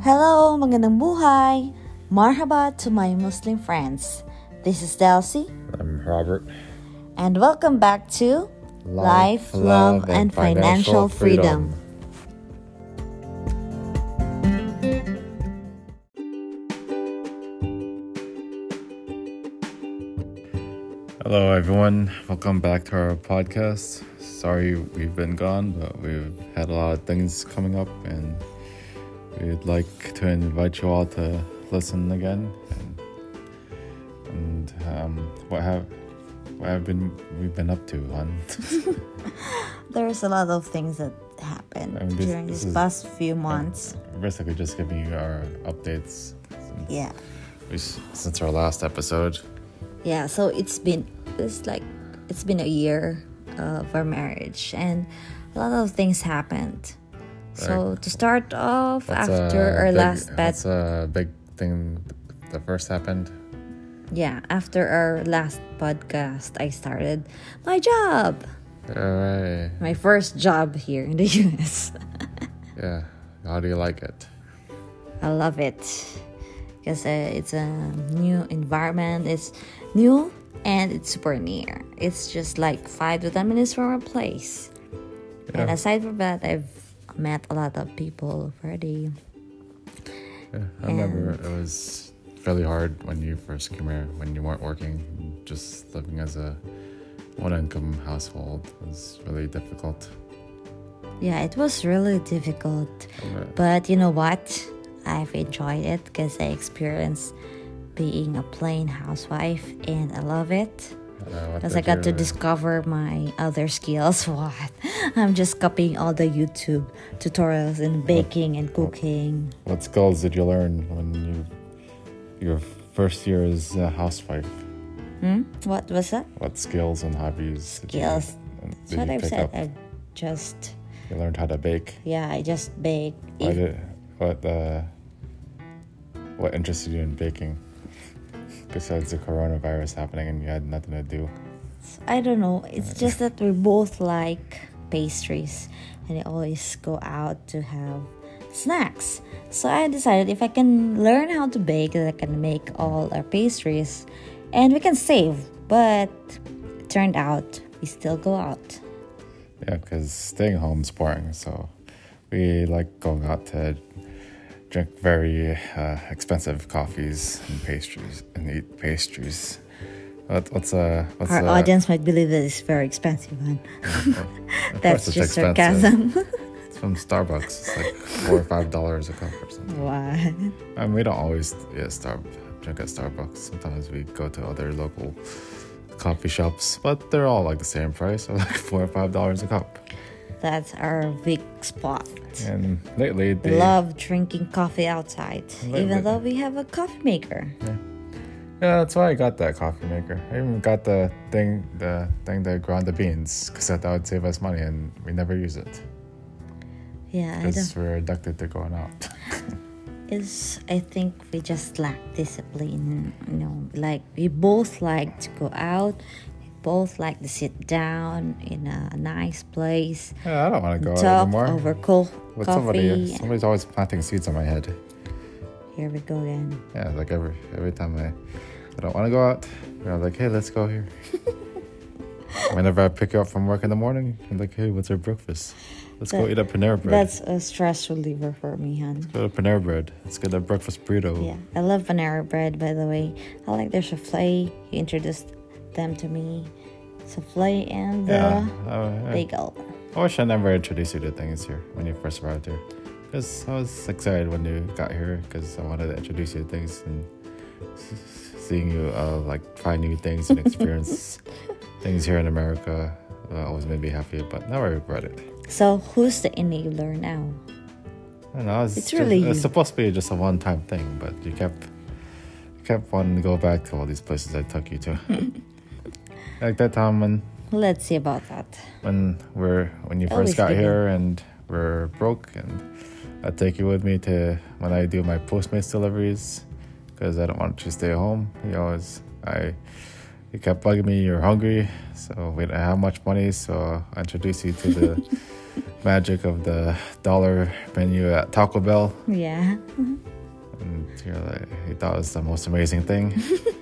Hello, magandang buhay. Marhaba to my Muslim friends. This is Delcy, I'm Robert. and welcome back to Life, Love, and Financial Freedom. Hello, everyone. Welcome back to our podcast. Sorry we've been gone, but we've had a lot of things coming up, and we'd like to invite you all to listen again. And, and um, what have what have been we've been up to, hon? There's a lot of things that happened I mean, this- during this these past few months. Basically, just giving you our updates since, Yeah. we, since our last episode. Yeah, so it's been it's like it's been a year of our marriage and a lot of things happened. So to start off What's after our big- last bad What's a big thing that first happened? yeah, after our last podcast I started my job. All right. My first job here in the US. Yeah. How do you like it? I love it because uh, it's a new environment. It's new and it's super near. It's just like five to ten minutes from our place. And aside from that, I've met a lot of people already. Yeah, I remember it was fairly hard when you first came here, when you weren't working, just living as a one income household was really difficult. Yeah, it was really difficult. But, But you know what? I've enjoyed it because I experienced being a plain housewife and I love it. What Because I got to discover my other skills. What? I'm just copying all the YouTube tutorials in baking and cooking. What skills did you learn when you your first year as a housewife? Hmm? What was that? What skills and hobbies? did you- Skills. did That's what I've said. up? I just, You learned how to bake. yeah, I just bake. If- did, what uh, what interested you in baking? Besides the coronavirus happening and you had nothing to do. I don't know. It's uh, just that we both like pastries and I always go out to have snacks. So I decided if I can learn how to bake, that I can make all our pastries and we can save. But it turned out we still go out. Yeah, because staying home is boring. So we like going out to drink very uh, expensive coffees and pastries and eat pastries. What, what's uh what's Our uh, audience might believe that it's very expensive one. of That's just expensive. sarcasm. It's from Starbucks. It's like four or five dollars a cup or something. what? I mean, we don't always yeah, Star drink at Starbucks. Sometimes we go to other local coffee shops, but they're all like the same price, so like four or five dollars a cup. That's our big spot. And lately, We they love drinking coffee outside, Wait, even though we have a coffee maker. Yeah, that's why I got that coffee maker. I even got the thing, the thing that ground the beans, because I thought it would save us money, and we never use it Yeah, because we're addicted to going out. Is I think we just lack discipline. You know, like we both like to go out. Both like to sit down in a nice place, Yeah, I don't want to go out talk anymore. over cold With coffee. somebody, somebody's always planting seeds on my head. Here we go again. Yeah, like every every time I, I don't want to go out, you're like, hey, let's go here. Whenever I pick you up from work in the morning, you're like, hey, what's our breakfast? Let's go eat a Panera Bread. That's a stress reliever for me, hon. Go to Panera Bread. Let's get a breakfast burrito. Yeah, I love Panera Bread. By the way, I like their souffle. He introduced them to me, souffle and the Yeah, I- I- bagel. I wish I never introduced you to things here when you first arrived here. Because I was excited when you got here because I wanted to introduce you to things and seeing you uh, like try new things and experience things here in America uh, always made me happy, but now I regret it. So who's the enabler now? I know, it's, It's just- really it's supposed to be just a one time thing, but you kept you kept wanting to go back to all these places I took you to. like that time when Let's see about that. when we're when you Always first got give here and we're broke and I take you with me to when I do my Postmates deliveries because I don't want you to stay home. You always I you kept bugging me you're hungry, so we didn't have much money, so I introduced you to the magic of the dollar menu at Taco Bell. Yeah. And you're like, you thought it was the most amazing thing.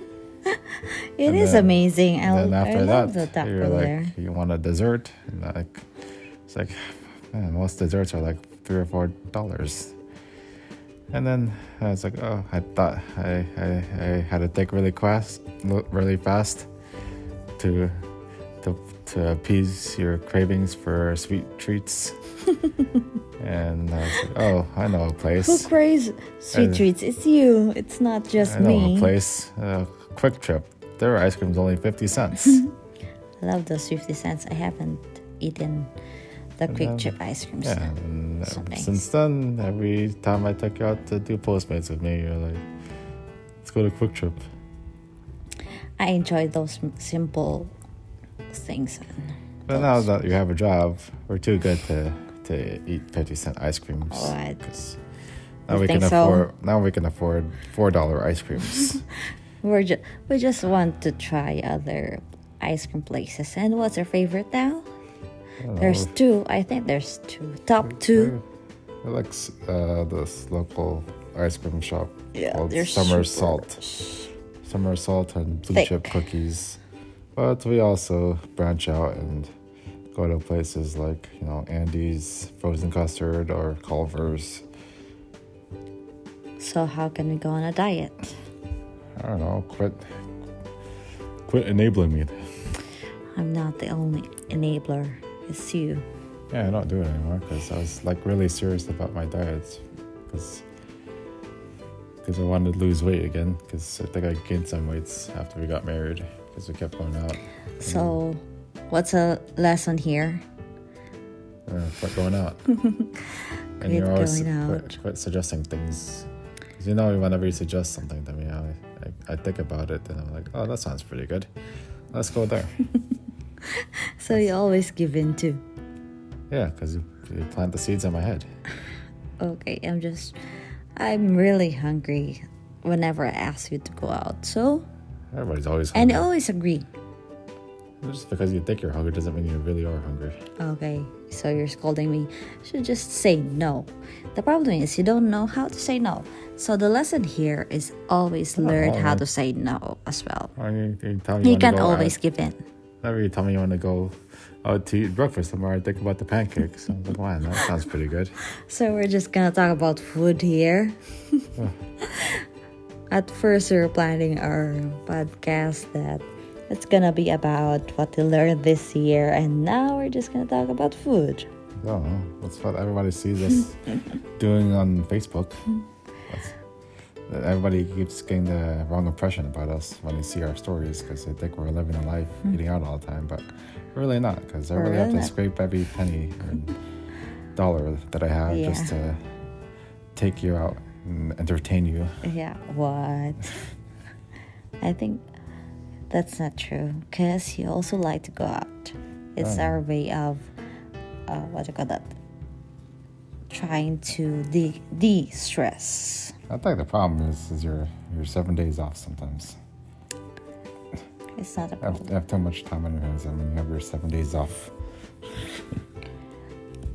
It And is then- amazing. I, And then I after love that, the taco you're like, there. you want a dessert, and like, it's like, man, most desserts are like three or four dollars. And then I was like, oh, I thought I, I, I had to think really fast, really fast, to, to, to appease your cravings for sweet treats. and I was like, oh, I know a place. Who craves sweet Uh, treats? It's you. It's not just I know me. a place. Uh, QuikTrip. Their ice cream's only fifty cents. I love those 50 cents. I haven't eaten the And quick then- chip ice creams. Yeah, and since then, every time I took you out to do Postmates with me, you're like, let's go to QuikTrip. I enjoy those simple things. But now that you have a job, we're too good to, to eat 50 cent ice creams. What? Now You we can think so? afford now we can afford four dollar ice creams. We're just we just want to try other ice cream places. And what's your favorite now? There's know. two. I think there's two. Top two. I like uh, this local ice cream shop Yeah, called Summer super- Salt. Summer Salt and Blue Thick. Chip Cookies. But we also branch out and go to places like, you know, Andy's Frozen Custard or Culver's. So how can we go on a diet? I don't know, quit quit enabling me. I'm not the only enabler. It's you. Yeah, I don't do it anymore because I was like really serious about my diet because because I wanted to lose weight again because I think I gained some weights after we got married because we kept going out. So, what's a lesson here? Uh, quit going out. and Quit you're always going quit, out. quit suggesting things. Because you know, whenever you suggest something me, I, think about it and I'm like, oh, that sounds pretty good. Let's go there. So you always give in too. yeah, because you, you plant the seeds in my head. Okay, I'm just. I'm really hungry whenever I ask you to go out. So, Everybody's always and hungry. you always agree. Just because you think you're hungry doesn't mean you really are hungry. Okay, so you're scolding me. You should just say no. The problem is you don't know how to say no. So the lesson here is always learn how to say no as well. Or you, you You can always out- give in. Whenever you tell me you want to go out to eat breakfast somewhere, I think about the pancakes. I'm like, wow, that sounds pretty good. So we're just gonna talk about food here. At first, we were planning our podcast that it's gonna be about what we learned this year, and now we're just gonna talk about food. Don't. That's what everybody sees us doing on Facebook. That's, everybody keeps getting the wrong impression about us when they see our stories because they think we're living a life hmm. eating out all the time, but we're really not because I We're really have to not. scrape every penny and dollar that I have just to take you out and entertain you. Yeah, what? I think that's not true because you also like to go out. It's Oh. our way of, uh, what do you call that? Trying to de de stress. I think the problem is, is you're, you're seven days off sometimes. It's not a I have. I have too much time on your hands. I mean, you have your seven days off.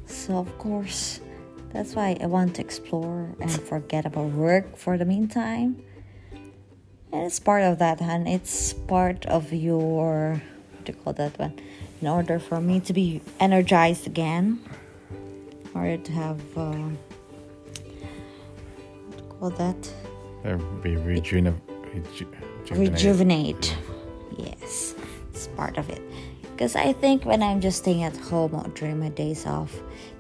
So of course, that's why I want to explore and forget about work for the meantime. It's part of that, and it's part of your what do you call that one? In order for me to be energized again, in order to have uh, what do you call that? Be rejuvenated. Reju- rejuvenate. Yes, it's part of it. Because I think when I'm just staying at home or during my days off,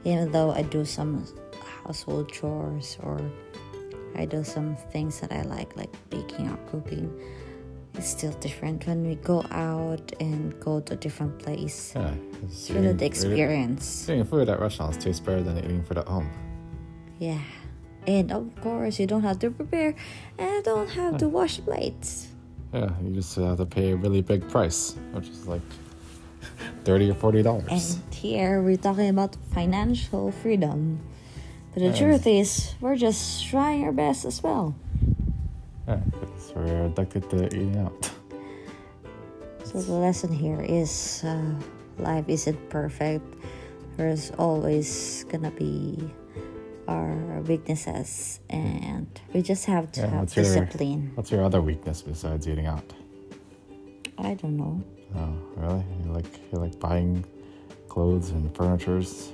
even though I do some household chores or I do some things that I like, like baking or cooking, it's still different when we go out and go to a different place. Yeah, it's really the eating- experience. Eating food at restaurants tastes better than eating food at home. Yeah. And of course, you don't have to prepare and don't have to wash plates. Yeah, you just have to pay a really big price, which is like thirty or forty dollars. And here we're talking about financial freedom. But the truth is, we're just trying our best as well. Yeah, because we're addicted to eating out. So the lesson here is uh, life isn't perfect. there's always gonna be our weaknesses, and we just have to Yeah, have what's your- discipline. What's your other weakness besides eating out? I don't know. Oh, really? You like you like buying clothes and furnitures?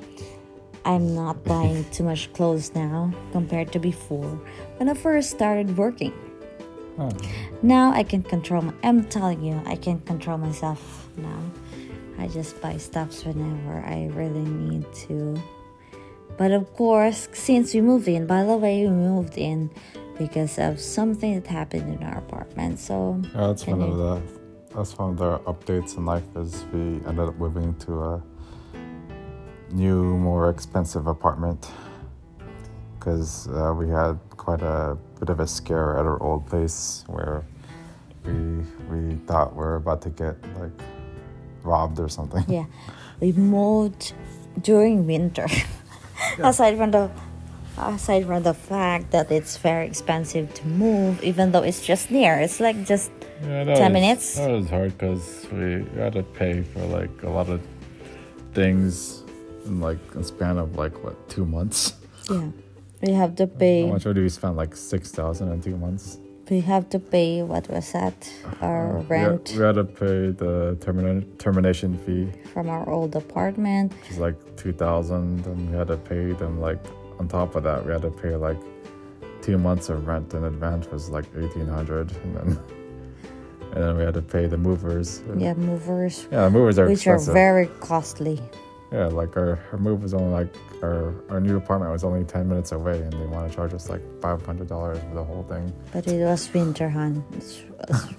I'm not buying too much clothes now compared to before when I first started working. Oh, Now I can control. My, I'm telling you, I can control myself now. I just buy stuffs whenever I really need to. But of course, since we moved in, by the way, we moved in because of something that happened in our apartment. So yeah, that's one of the that's one of the updates in life is we ended up moving to a new, more expensive apartment because uh, we had quite a bit of a scare at our old place where we we thought we were about to get like robbed or something. yeah, we moved during winter. aside from the aside from the fact that it's very expensive to move, even though it's just near, it's like just Yeah, 10 minutes? That was hard because we had to pay for like a lot of things in like a span of like what two months. yeah. We have to pay. How much do we spend? Like six thousand in two months. We have to pay what was that? Our Uh, we had- rent We had, to pay the termina- termination fee, from our old apartment. which is like two thousand, and we had to pay them like on top of that we had to pay like two months of rent in advance was like eighteen hundred, and then and then we had to pay the movers. Yeah, movers, Yeah, the movers are which are very costly. Yeah, like our, our move was only like our our new apartment was only ten minutes away, and they want to charge us like five hundred dollars for the whole thing. But it was winter, hon. It's,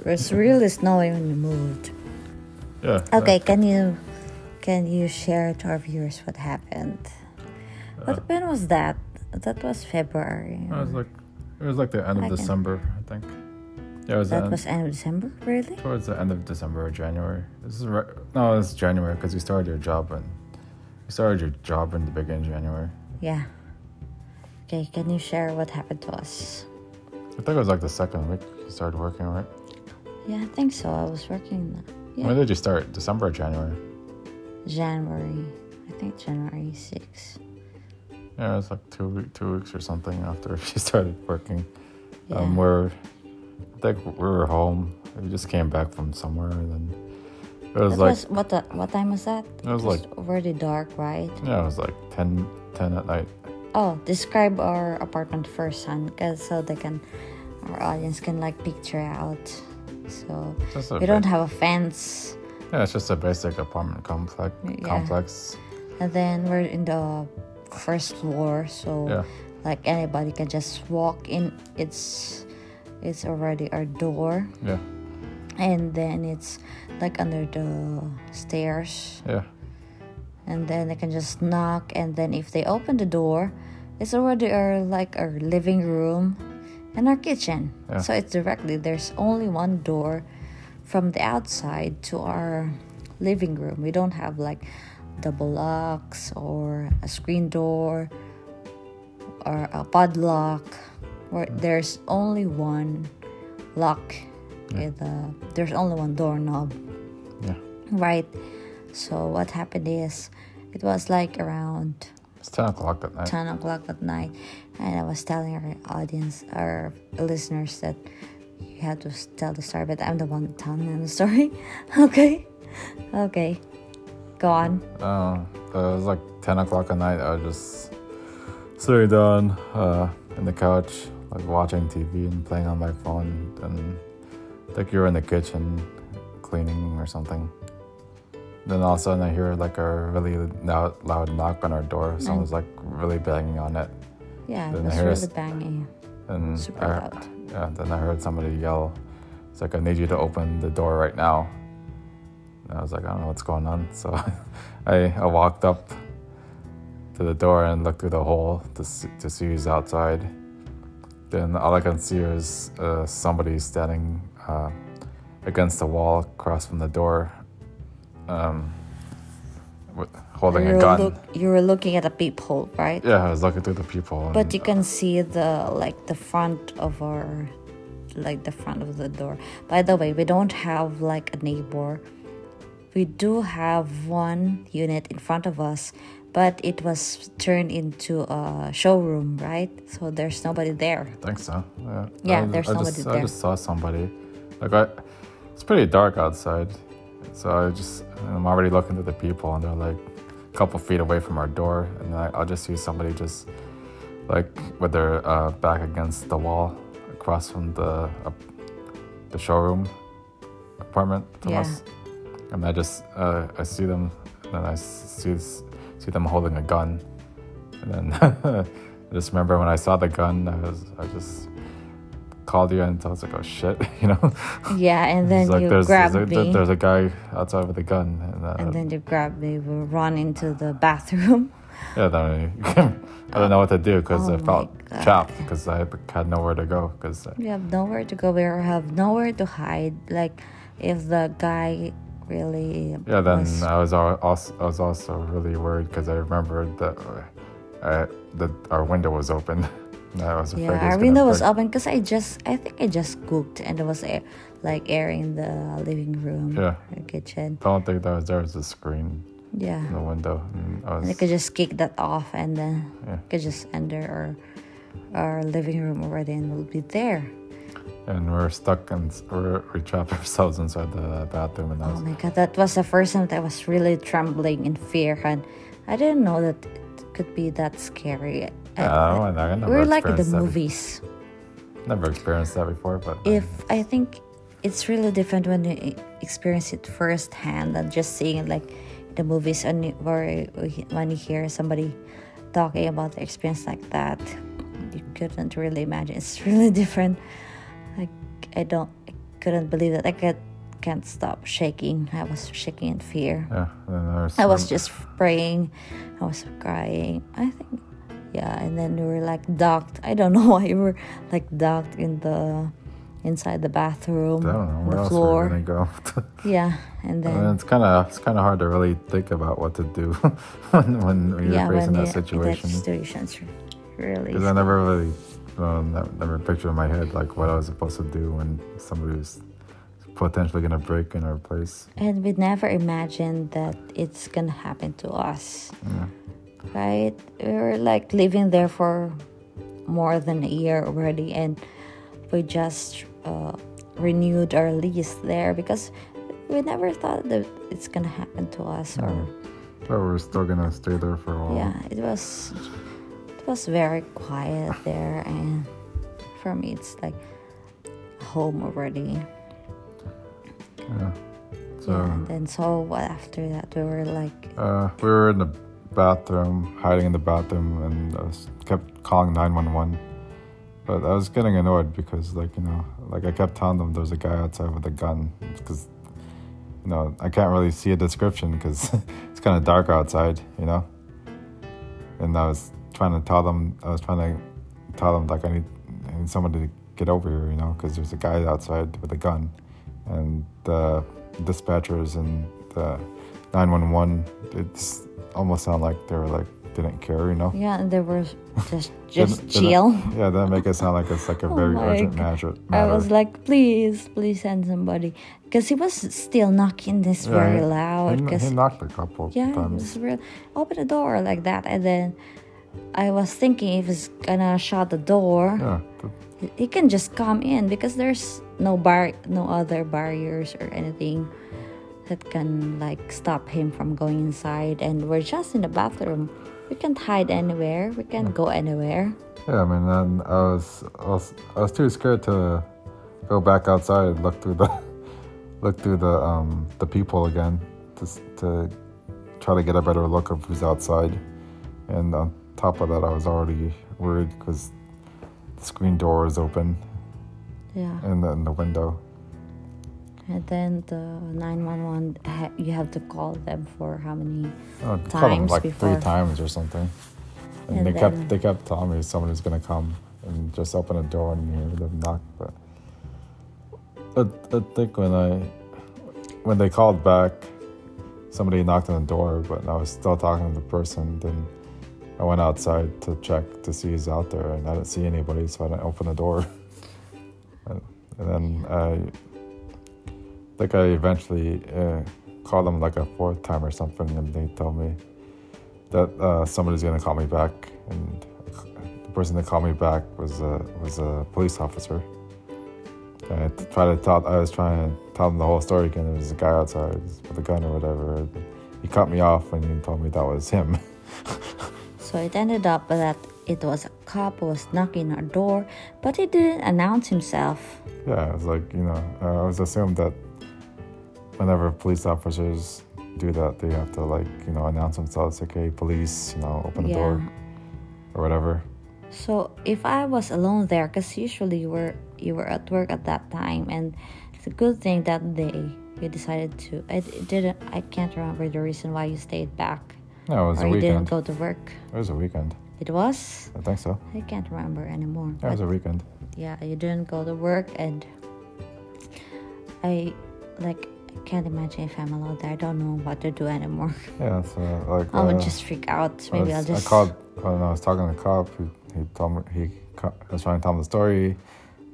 it's, really snowing when we moved. Yeah. Okay, can you can you share to our viewers what happened? Uh, What when was that? That was February. It was like it was like the end of December, I think. Yeah, it was, the that end, was end of December, really? towards the end of December or January. This is right. No, it's January because we started your job and you started your job in the beginning of January. Yeah. Okay, can you share what happened to us? I think it was like the second week you started working, right? Yeah, I think so. I was working yeah. When did you start? December or January? January. I think January 6th. Yeah, it was like two week, two weeks or something after she started working. Yeah. Um, we're, I think we were home. We just came back from somewhere, and then it was That like was what the, what time was that? It was Just already dark, right? yeah, it was like 10, 10 at night. Oh, describe our apartment first, son, because so they can, our audience can like picture out. So we don't have a fence, Yeah, it's just a basic apartment complex. Yeah. Complex. and then we're in the first floor, so Yeah. like anybody can just walk in. It's it's already our door, Yeah. And then it's like under the stairs. Yeah. and then they can just knock and then if they open the door it's already our like our living room and our kitchen Yeah. so it's directly there's only one door from the outside to our living room we don't have like double locks or a screen door or a padlock where mm. there's only one lock with a, there's only one doorknob Yeah. Right. So what happened is, it was like around It's 10 o'clock at night. 10 o'clock at night, and I was telling our audience, our listeners, that you have to tell the story, but I'm the one telling them the story. okay. Okay. Go on. Uh, it was like 10 o'clock at night. I was just sitting down uh, in the couch, like watching TV and playing on my phone. And Think you were in the kitchen cleaning or something. Then all of a sudden, I hear like a really loud, loud knock on our door. Someone's like really banging on it. Yeah, it Then was I hear really banging. And Super I, loud. yeah, then I heard somebody yell, "It's like I need you to open the door right now." And I was like, I don't know what's going on. So I, I walked up to the door and looked through the hole to see, to see who's outside. Then all I can see is uh, somebody standing uh, against the wall across from the door, um, holding you a gun. Look, you were looking at a peephole, right? yeah, I was looking through the peephole. and- But you can see the like the front of our like the front of the door. By the way, we don't have like a neighbor. We do have one unit in front of us, but it was turned into a showroom, right? So there's nobody there. I think so. Yeah. Yeah, I, there's I nobody just, there. I just saw somebody. Like I, it's pretty dark outside, so I just I'm already looking at the people, and they're like a couple feet away from our door, and I, I'll just see somebody just like with their uh, back against the wall across from the uh, the showroom apartment from Yeah. us, and I just uh, I see them, and then I see see them holding a gun, and then I just remember when I saw the gun, I was I just called you and I was like, oh shit, you know. Yeah, and then like you there's, grabbed there's, a, me, there's a guy outside with a gun, and, uh, and then you grabbed me. We run into the bathroom. yeah, then I, I don't know what to do because Oh I felt trapped because I had nowhere to go because We have nowhere to go. We have nowhere to hide. Like if the guy really yeah. Then was- I was also I was also really worried because I remembered that uh, I, that our window was open. And I was afraid yeah, was our window was open because I just I think I just cooked and it was air, like air in the living room, Yeah. or kitchen. The only thing that was there was a screen Yeah, in the window, and I and I could just kick that off and then yeah. could just enter our our living room already and we'll be there. and we we're stuck and we're, we trapped ourselves inside the bathroom, and I Oh was my god, that was the first time that I was really trembling in fear and I didn't know that it could be that scary. Oh, I- Yeah, I, don't know, I never we're like the experienced that be- movies. Never experienced that before, but uh, If I think it's really different when you experience it firsthand than just seeing it like the movies and where when you hear somebody talking about the experience like that, you couldn't really imagine. It's really different. Like I don't, I couldn't believe that. I could, can't stop shaking. I was shaking in fear. yeah, I was just praying. I was crying. I think, yeah. And then we were like docked. I don't know why we were like docked in the inside the bathroom, I don't know where the floor. we're go. Yeah, and then and it's kind of it's kind of hard to really think about what to do when when you're facing when that situation. that situation, it's really. Because I never really, um, well, never, never pictured in my head like what I was supposed to do when somebody was potentially gonna break in our place. And we never imagined that it's gonna happen to us, Yeah. Right? We were like living there for more than a year already, and we just uh, renewed our lease there because we never thought that it's gonna happen to us or So we're still gonna stay there for a while. yeah it was it was very quiet there and for me it's like home already Yeah. So yeah and then so what after that we were like uh, we were in the bathroom, hiding in the bathroom, and I was kept calling nine one one. But I was getting annoyed because, like you know, like I kept telling them there's a guy outside with a gun because, you know, I can't really see a description because it's kind of dark outside, you know. And I was trying to tell them, I was trying to tell them like I need, I need somebody to get over here, you know, because there's a guy outside with a gun, and the dispatchers and the nine one one, it's almost sound like they were like didn't care, you know. yeah and they were just just Didn't- didn't- chill Yeah, that make it sound like it's like a Oh very urgent matter. I was like, please, please send somebody, because he was still knocking this Yeah, very he- loud. He, Because he knocked a couple Yeah, it times. was real. Open the door like that, and then I was thinking if he's gonna shut the door, Yeah, but- he- he can just come in because there's no bar, no other barriers or anything that can like stop him from going inside. And we're just in the bathroom. We can't hide anywhere. We can't go anywhere. yeah. I mean, I was, I was, I was too scared to go back outside and look through the, look through the, um, the people again, to to try to get a better look of who's outside. And on top of that, I was already worried because the screen door is open Yeah. and then the window. And then the nine one one, you have to call them for how many? Oh, Times like before. three times or something. And, And they then- kept they kept telling me someone somebody's gonna come and just open a door and hear them knock. But I, I think when I when they called back, somebody knocked on the door, but I was still talking to the person. Then I went outside to check to see who's out there, and I didn't see anybody, so I didn't open the door. and, and then I think I eventually uh, called them like a fourth time or something, and they told me that uh, somebody's gonna call me back, and the person that called me back was a was a police officer. And I tried to tell, I was trying to tell him the whole story again. There was a guy outside with a gun or whatever. He cut me off when he told me that was him. So it ended up that it was a cop who was knocking our door, but he didn't announce himself. yeah, it was like you know, I was assumed that whenever police officers do that, they have to like you know announce themselves, like, "Hey, police," you know, open the Yeah. door or whatever. So if I was alone there, because usually you were you were at work at that time, and it's a good thing that day you decided to. I didn't. I can't remember the reason why you stayed back No, it was or a you didn't go to work. It was a weekend. It was. I think so. I can't remember anymore. Yeah, it was a weekend. yeah, you didn't go to work, and I like. I can't imagine if I'm alone there. I don't know what to do anymore. Yeah, so like I would uh, just freak out. Maybe was- I'll just. I called when I was talking to the cop. He, he told me he I was trying to tell him the story.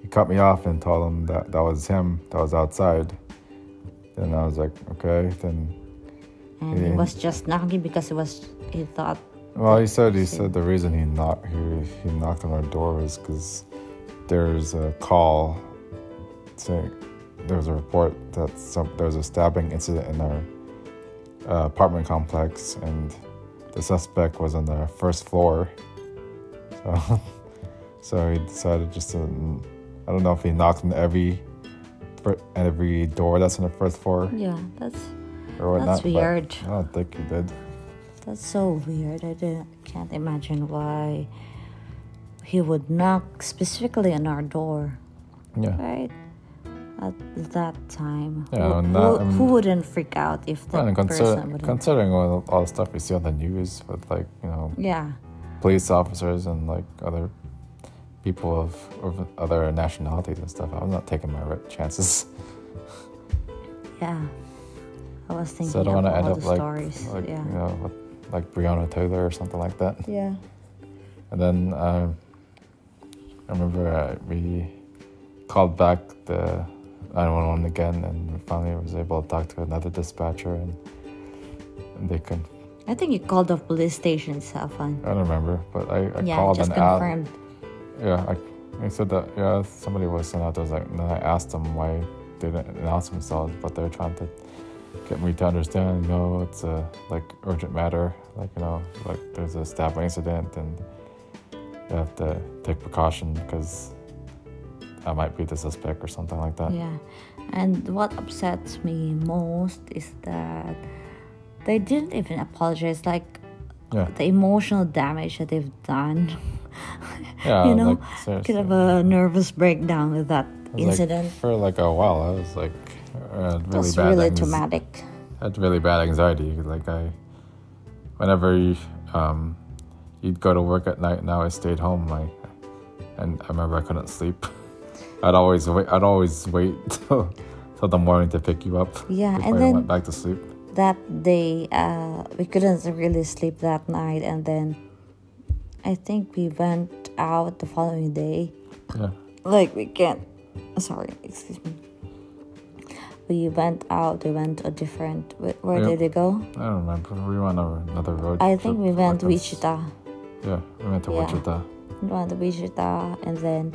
He cut me off and told him that that was him. That was outside. Then I was like, okay. Then and he yeah. was just knocking because it was. He thought well, he said he See. said the reason he knocked he, he knocked on our door was because there's a call saying there was a report that some there was a stabbing incident in our uh, apartment complex and the suspect was on the first floor. So, so he decided just to. I don't know if he knocked on every every door that's on the first floor Yeah, that's or whatnot. that's weird. I don't think he did. That's so weird. I didn't, can't imagine why he would knock specifically on our door, Yeah. right? At that time, Yeah, who, and who, that- who wouldn't freak out if that Well, and person consider, wouldn't? considering all, all the stuff we see on the news with like you know yeah, police officers and like other people of, of other nationalities and stuff, I'm not taking my chances. yeah. I was thinking so I don't want to all end the up like stories. like yeah, you know with, like Breonna Taylor or something like that. yeah. And then um, I remember uh, we called back the 911 again, and finally was able to talk to another dispatcher, and, and they could. I think you called the police station itself, and I don't remember, but I, I yeah, called just and asked. confirmed. Yeah, I, I said that. Yeah, somebody was sent out. There was like, and then I asked them why they didn't announce themselves, but they're trying to get me to understand. No, it's a like urgent matter. Like you know, like there's a stabbing incident, and you have to take precaution because I might be the suspect or something like that. Yeah, and what upsets me most is that they didn't even apologize. Like Yeah, the emotional damage that they've done. yeah. you know, like. Could have a nervous breakdown with that was, like, incident. for like a while, I was like uh, really was bad. really anx- traumatic. I had really bad anxiety. Like I, whenever you, um, you'd go to work at night, now I stayed home. I, and I remember I couldn't sleep. I'd always wait. I'd always wait till, till the morning to pick you up. Yeah, and I then went back to sleep. that day, uh, we couldn't really sleep that night, and then I think we went out the following day. Yeah, Like we can't. Sorry, excuse me. We went out. We went a different. Where, where Yep. did we go? I don't remember. We went on another road. I think we went to. Wichita. Yeah, we went to Yeah. Wichita. We went to Wichita, and then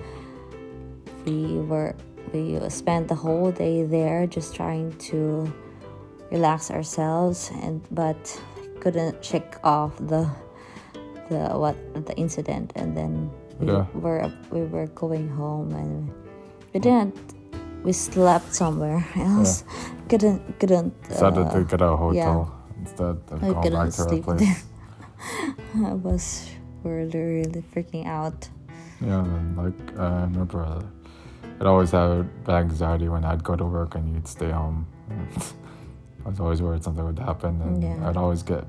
we were we spent the whole day there, just trying to relax ourselves, and but couldn't check off the the what the incident, and then we Yeah. were we were going home, and we didn't. We slept somewhere else. Couldn't couldn't. Decided uh, to get a hotel yeah. instead of going back to our place. there. I was really really freaking out. Yeah, and like I remember, uh, I'd always have bad anxiety when I'd go to work and you'd stay home. I was always worried something would happen, and Yeah. I'd always get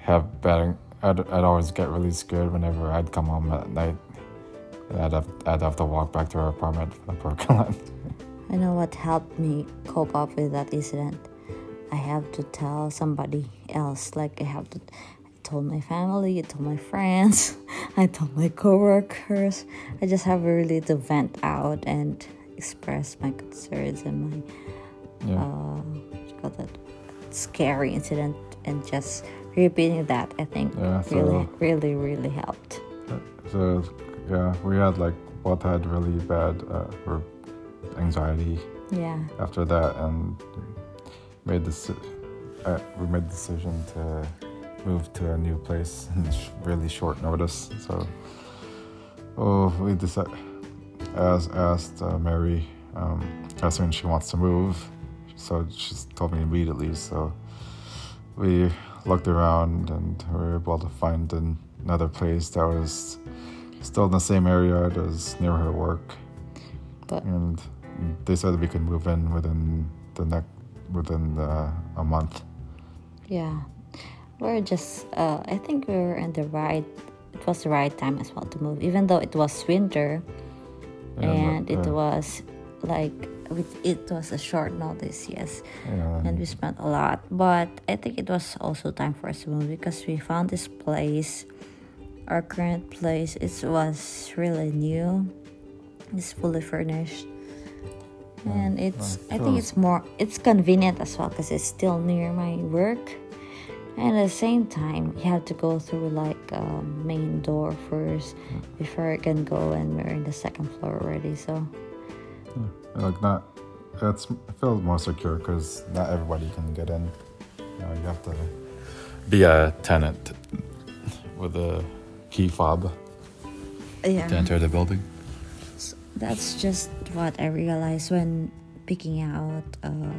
have bad. I'd, I'd always get really scared whenever I'd come home at night, and I'd have I'd have to walk back to our apartment from the parking lot. I know what helped me cope up with that incident. I have to tell somebody else. Like I have to. I told my family. I told my friends. I told my coworkers. I just have really to vent out and express my concerns and my Yeah, uh, what you call that scary incident, and just repeating that I think Yeah, so- really really really helped. So yeah, we had like both had really bad uh, or anxiety Yeah. after that, and made this. Uh, we made the decision to move to a new place in sh- really short notice. So, oh, we decided. As asked uh, Mary, um, how soon she wants to move. So she told me immediately. So we looked around and we were able to find an- another place that was still in the same area that was near her work But and they said we could move in within the next within the, a month. yeah. We're just uh I think we were in the right it was the right time as well to move, even though it was winter and it uh, was like with it was a short notice, yes. yeah, and we spent a lot. But i think it was also time for us to move because we found this place. Our current place it was really new. It's fully furnished. And it's i think it's more it's convenient as well because it's still near my work and at the same time you have to go through like um, main door first before you can go and we're in the second floor already so like not. It's it feels more secure because not everybody can get in. You, know, you have to be a tenant with a key fob yeah to enter the building. that's just what I realized when picking out uh,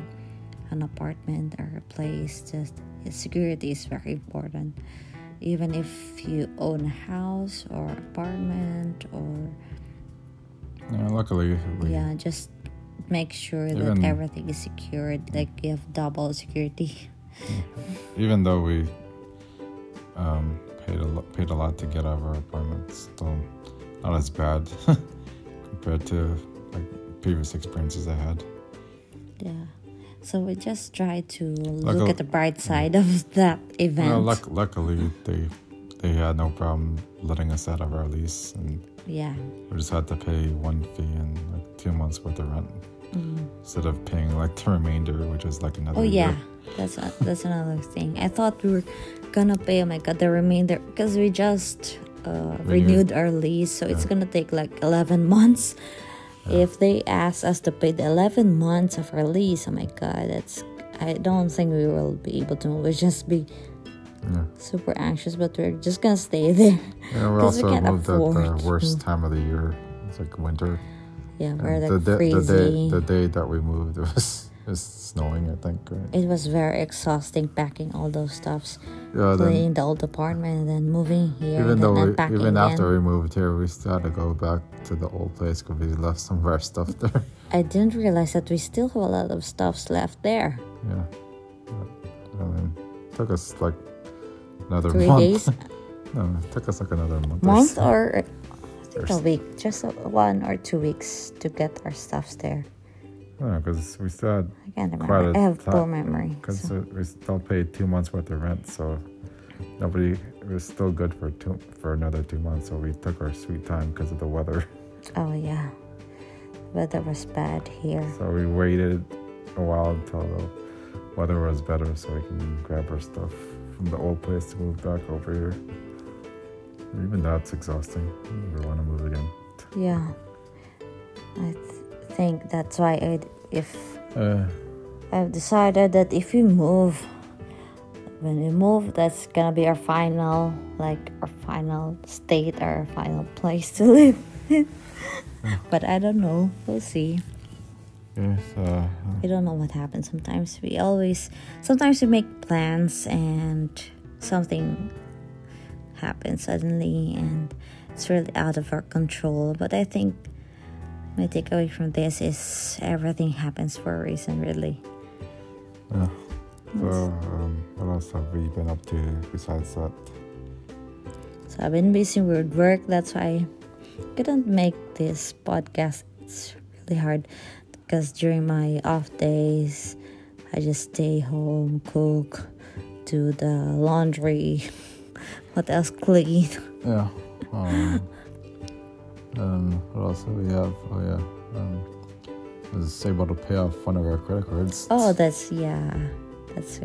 an apartment or a place. Just security is very important, even if you own a house or apartment or Yeah, luckily, we, yeah, just make sure Even- that everything is secured. Like you have double security. even though we um, paid a lo- paid a lot to get out of our apartment, still not as bad compared to like previous experiences I had. Yeah. So we just try to look at the bright side of that event. Well, luck- luckily, they they had no problem letting us out of our lease, and yeah. we just had to pay one fee and like two months worth of rent Mm. instead of paying like the remainder, which is like another. Oh yeah, year. that's a, that's another thing. I thought we were gonna pay. Oh my god, the remainder because we just uh, renewed our lease, so it's gonna take like eleven months. Uh-huh. If they ask us to pay the eleven months of our lease, oh my god, that's I don't think we will be able to. We'll just be Yeah. super anxious, but we're just gonna stay there. Yeah, we also can't moved at afford the worst time of the year. It's like winter. Yeah, we're the, day, the day the day that we moved, it was it was snowing. I think. Right? it was very exhausting packing all those stuffs, Yeah. Cleaning the old apartment, and then moving here, even though then we, even after we moved here, we still had to go back to the old place because we left some of our stuff there. I didn't realize that we still have a lot of stuffs left there. yeah. I mean, it took us like another Three month. days, no, it took us like another month. or month, so. or I think a Or s- week, just a, one or two weeks to get our stuffs there. No, because we still had I can't Quite remember. I have poor memory. because so- we still paid two months worth of rent, so nobody it was still good for two for another two months. So we took our sweet time because of the weather. Oh yeah, weather was bad here. So we waited a while until the weather was better, so we can grab our stuff from the old place to move back over here. Even that's exhausting. We want to move again. Yeah, I think that's why I, if Uh, I've decided that if we move, when we move, that's gonna be our final, like our final state, our final place to live. but I don't know. We'll see. yes, uh, We don't know what happens. Sometimes we always, sometimes we make plans and something happens suddenly and it's really out of our control. But I think my takeaway from this is everything happens for a reason, really. yeah. So, um, what else have we been up to besides that? So I've been busy with work. That's why I couldn't make this podcast. It's really hard because during my off days, I just stay home, cook, do the laundry. what else? Clean. Yeah. Um, and what else do we have? Oh yeah. Um, was able to pay off one of our credit cards. Oh, that's yeah. That's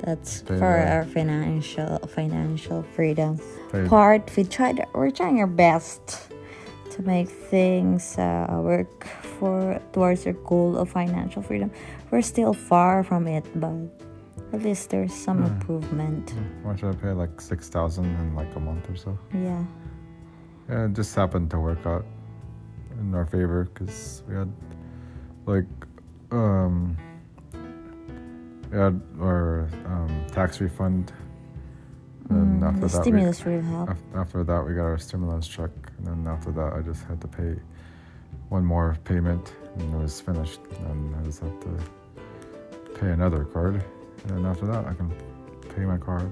That's Pay for the- our financial financial freedom Pay- part. We tried. We're trying our best to make things uh, work for towards our goal of financial freedom. We're still far from it, but at least there's some Hmm. improvement. Why should I pay like six thousand in like a month or so? Yeah. Yeah, it just happened to work out in our favor because we had like um we had our um, tax refund. And Mm, after the that we, stimulus help. af- after that we got our stimulus check. And then after that I just had to pay one more payment and it was finished. And I just have to pay another card. And then after that I can pay my card.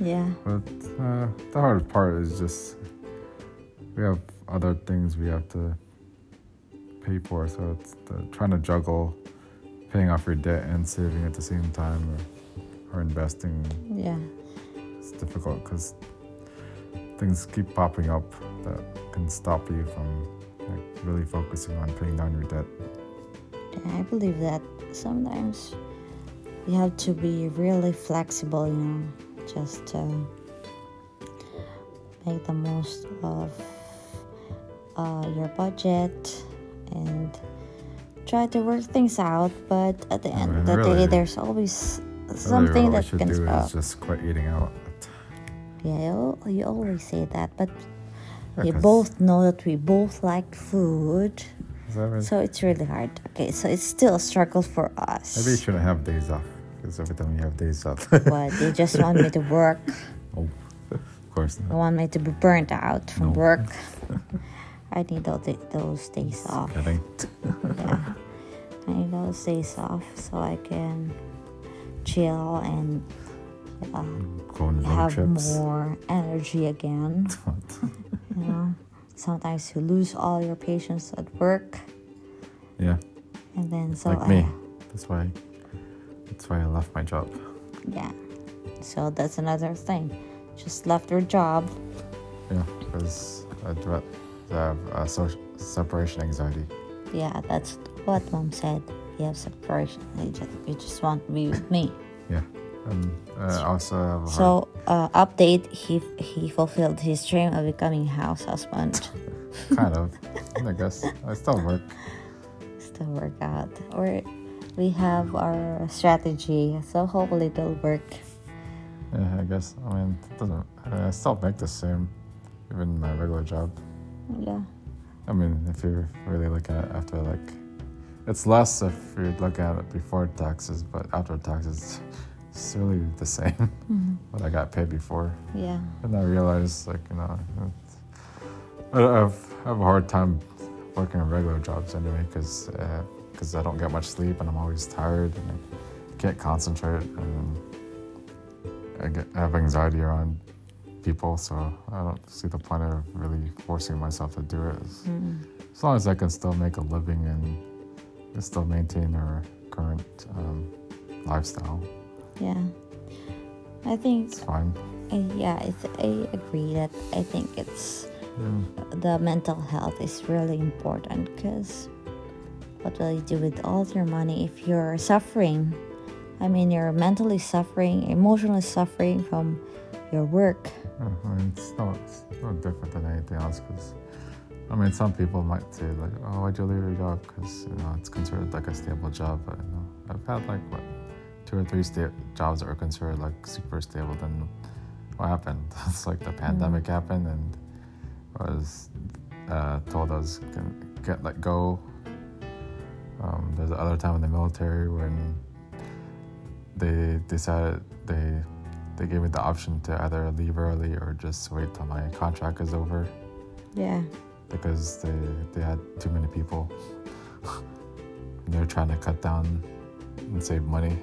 Yeah. but uh, the hardest part is just we have other things we have to pay for, so it's the, trying to juggle paying off your debt and saving at the same time, or, or investing. Yeah. It's difficult because things keep popping up that can stop you from like really focusing on paying down your debt. I believe that sometimes you have to be really flexible, you know, just to make the most of uh, your budget and try to work things out. But at the end of the really- day, there's always something we that can do stop. is just quit eating out. Yeah, you, you always say that, but Yeah, we both know that we both like food. I mean, so it's really hard. Okay, so it's still a struggle for us. maybe you shouldn't have days off because every time you have days off, What they just want me to work. oh, of course They not. want me to be burnt out from No. work. I need those, those days off. Yeah. I need those days off so I can chill and uh, have trips. more energy again. You know, sometimes you lose all your patience at work, yeah, and then so like I, me. That's why. That's why I left my job. yeah. So that's another thing. Just left your job. Yeah, because I dread I have uh, social separation anxiety. Yeah, that's what mom said. You have separation. You just, you just want to be with me. Yeah, and uh, also So, uh, update: he he fulfilled his dream of becoming house husband. kind of. I guess I still work. Still work out, or we have our strategy. So hopefully it'll work. Yeah, I guess. I mean, it doesn't. I still make the same, even my regular job. Yeah, I mean, if you're really looking at it after like, it's less if you're looking at it before taxes, but after taxes, it's really the same. Mhm. what I got paid before. yeah, And I realized, like, you know, I have, I have a hard time working in regular jobs anyway because because I don't get much sleep and I'm always tired and I can't concentrate and I get I have anxiety around people, so I don't see the point of really forcing myself to do it. As, Mm. as long as I can still make a living and still maintain our current um, lifestyle, yeah. I think, it's fine. yeah, I, I agree that I think it's the mental health is really important because what will you do with all your money if you're suffering? I mean, you're mentally suffering, emotionally suffering from your work. Mean, it's not it's no different than anything else. Because, I mean, some people might say like, "Oh, why'd you leave your job?" Because you know it's considered like a stable job. But you know, I've had like what two or three sta- jobs that are considered like super stable. Then what happened? It's like the pandemic happened, and I was uh, told I was gonna get let go. Um, there's another time in the military when they decided they they gave me the option to either leave early or just wait till my contract is over Yeah. because they they had too many people. They're trying to cut down and save money.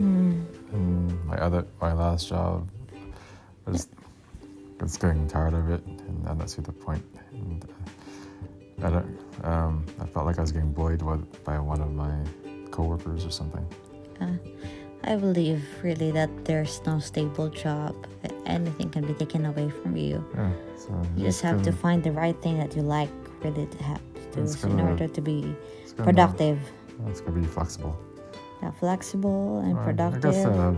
Mm. And my other my last job I was was getting tired of it and I don't see the point. And uh, I don't um, I felt like I was getting bullied by one of my coworkers or something. Uh, I believe really that there's no stable job. Anything can be taken away from you. Yeah, so You just have to gonna- find the right thing that you like really to have to do It's in gonna- order to be it's gonna- productive. It's gonna be flexible. yeah, flexible and productive. I guess uh,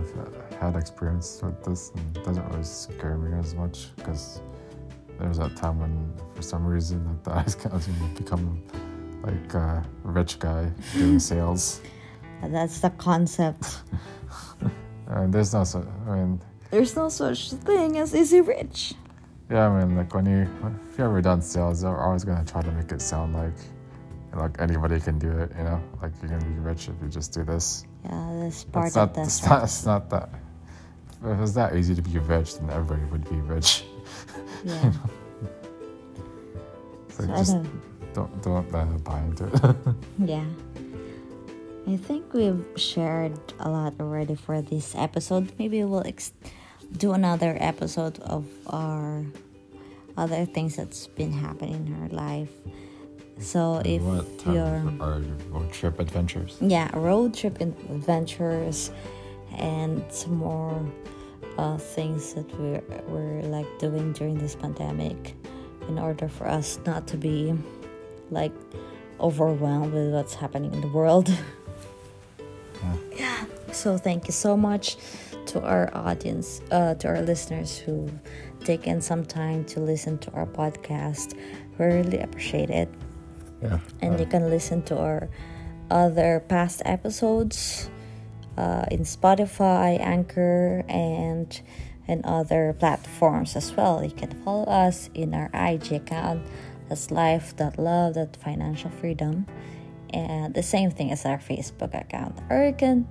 I've had experience with this and it doesn't really scare me as much because there was that time when, for some reason, I thought I was to become like a rich guy doing sales. That's the concept. And there's no, so, I mean, There's no such thing as easy rich. yeah, I mean, like when you, if you ever done sales, they're always going to try to make it sound like, like anybody can do it, you know? Like you're to be rich if you just do this. Yeah, that's part It's of not, the it's not, it's not that. If it was that easy to be rich, then everybody would be rich. Yeah. So So I just don't- don't don't uh, buy into it. Yeah. I think we've shared a lot already for this episode. Maybe we'll ex- do another episode of our other things that's been happening in our life. So if what you're our road trip adventures? yeah road trip adventures and some more uh, things that we're, we're like doing during this pandemic in order for us not to be like overwhelmed with what's happening in the world yeah so thank you so much to our audience uh, to our listeners who've taken some time to listen to our podcast we really appreciate it Yeah. and you can listen to our other past episodes uh, in Spotify, Anchor, and and other platforms as well. You can follow us in our IG account. That's life.love.financial freedom, and the same thing as our Facebook account. Or you can,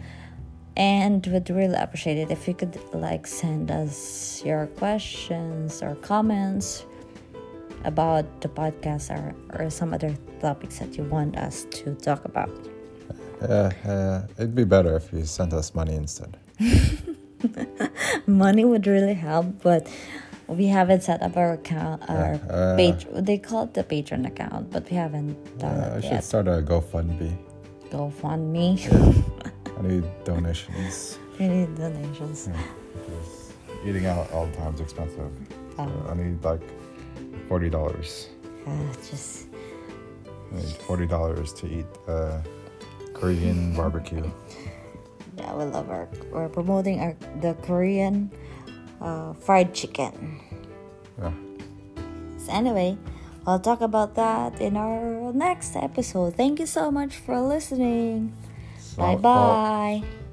and would really appreciate it if you could like send us your questions or comments about the podcast or, or some other topics that you want us to talk about. yeah, uh, it'd be better if you sent us money instead. Money would really help, but we haven't set up our account, our Yeah, uh, page. They call it the Patreon account, but we haven't done Uh, I should yet. start a GoFundMe. GoFundMe. I need donations. we need donations. Yeah, because eating out all the time is expensive. So Um, I need like forty dollars. uh, just I need forty dollars to eat uh, Korean barbecue. yeah, we love our. We're promoting our the Korean uh, fried chicken. Yeah. So anyway, I'll talk about that in our next episode. Thank you so much for listening. So, bye bye.